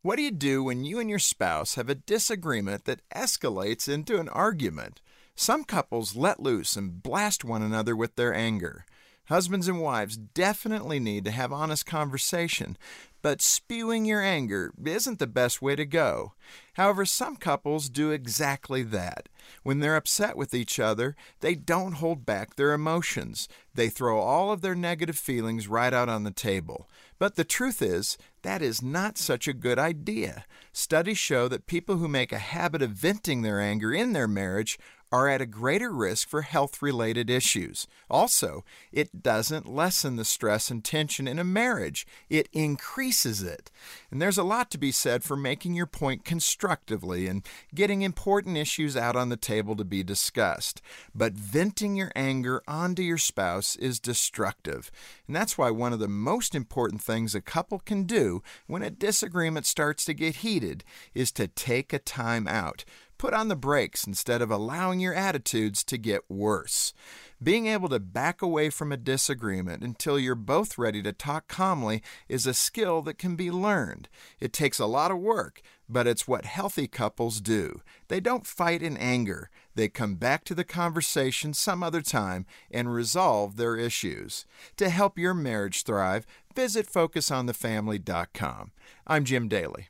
What do you do when you and your spouse have a disagreement that escalates into an argument? Some couples let loose and blast one another with their anger. Husbands and wives definitely need to have honest conversation, but spewing your anger isn't the best way to go. However, some couples do exactly that. When they're upset with each other, they don't hold back their emotions. They throw all of their negative feelings right out on the table. But the truth is, that is not such a good idea. Studies show that people who make a habit of venting their anger in their marriage are at a greater risk for health related issues. Also, it doesn't lessen the stress and tension in a marriage, it increases it. And there's a lot to be said for making your point constructively and getting important issues out on the table to be discussed. But venting your anger onto your spouse is destructive. And that's why one of the most important things a couple can do when a disagreement starts to get heated is to take a time out. Put on the brakes instead of allowing your attitudes to get worse. Being able to back away from a disagreement until you're both ready to talk calmly is a skill that can be learned. It takes a lot of work, but it's what healthy couples do. They don't fight in anger, they come back to the conversation some other time and resolve their issues. To help your marriage thrive, visit FocusOnTheFamily.com. I'm Jim Daly.